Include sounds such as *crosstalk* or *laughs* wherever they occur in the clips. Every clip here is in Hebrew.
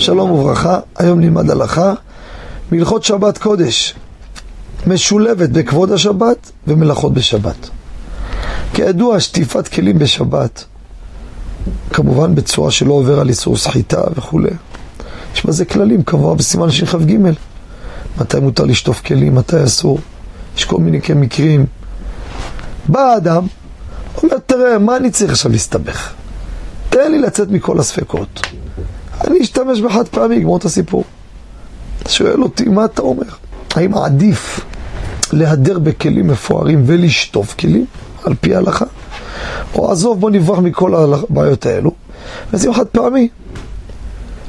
שלום וברכה, היום נלמד הלכה מהלכות שבת קודש, משולבת בכבוד השבת ומלאכות בשבת. כידוע, שטיפת כלים בשבת, כמובן בצורה שלא עובר על איסור סחיטה וכולי. יש בזה כללים, קבוע בסימן שכ"ג. מתי מותר לשטוף כלים, מתי אסור. יש כל מיני מקרים. בא האדם, אומר, תראה, מה אני צריך עכשיו להסתבך? תן לי לצאת מכל הספקות. אני אשתמש בחד פעמי, אגמור את הסיפור. שואל אותי, מה אתה אומר? האם עדיף להדר בכלים מפוארים ולשטוף כלים, על פי ההלכה? או עזוב, בוא נברח מכל הבעיות האלו, ונשים חד פעמי.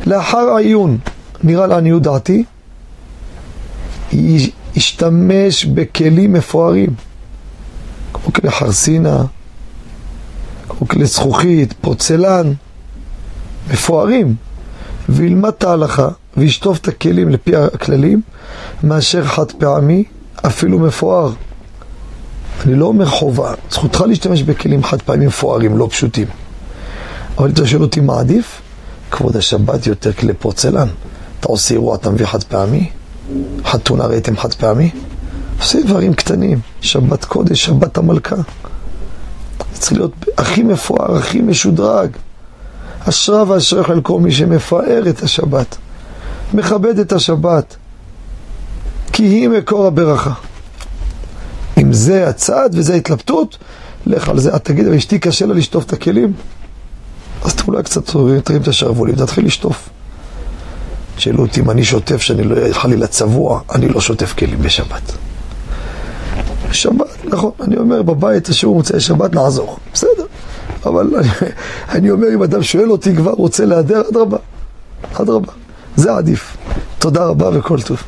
לאחר העיון, נראה לעניות דעתי, ישתמש בכלים מפוארים, כמו כלי חרסינה, כמו כלי זכוכית, פורצלן, מפוארים. וילמד את ההלכה וישטוף את הכלים לפי הכללים מאשר חד פעמי, אפילו מפואר. אני לא אומר חובה, זכותך להשתמש בכלים חד פעמים מפוארים, לא פשוטים. אבל אתה שואל אותי מה עדיף? כבוד השבת יותר כלי פורצלן. אתה עושה אירוע, אתה מביא חד פעמי? חתונה ראיתם חד פעמי? עושה דברים קטנים, שבת קודש, שבת המלכה. זה צריך להיות הכי מפואר, הכי משודרג. אשרה ואשריך על כל מי שמפאר את השבת, מכבד את השבת, כי היא מקור הברכה. אם זה הצעד וזה ההתלבטות, לך על זה. את תגיד, אבל אשתי קשה לה לשטוף את הכלים? אז אולי קצת תרים את השרוולים, תתחיל לשטוף. שאלו אותי אם אני שוטף, שאני לא חלילה צבוע, אני לא שוטף כלים בשבת. שבת, נכון, אני אומר בבית, השיעור מוצאי שבת, נעזור, בסדר. אבל *laughs* אני, אומר, אם אדם שואל אותי כבר, רוצה להדר, אדרבה, אדרבה. זה עדיף. תודה רבה וכל טוב.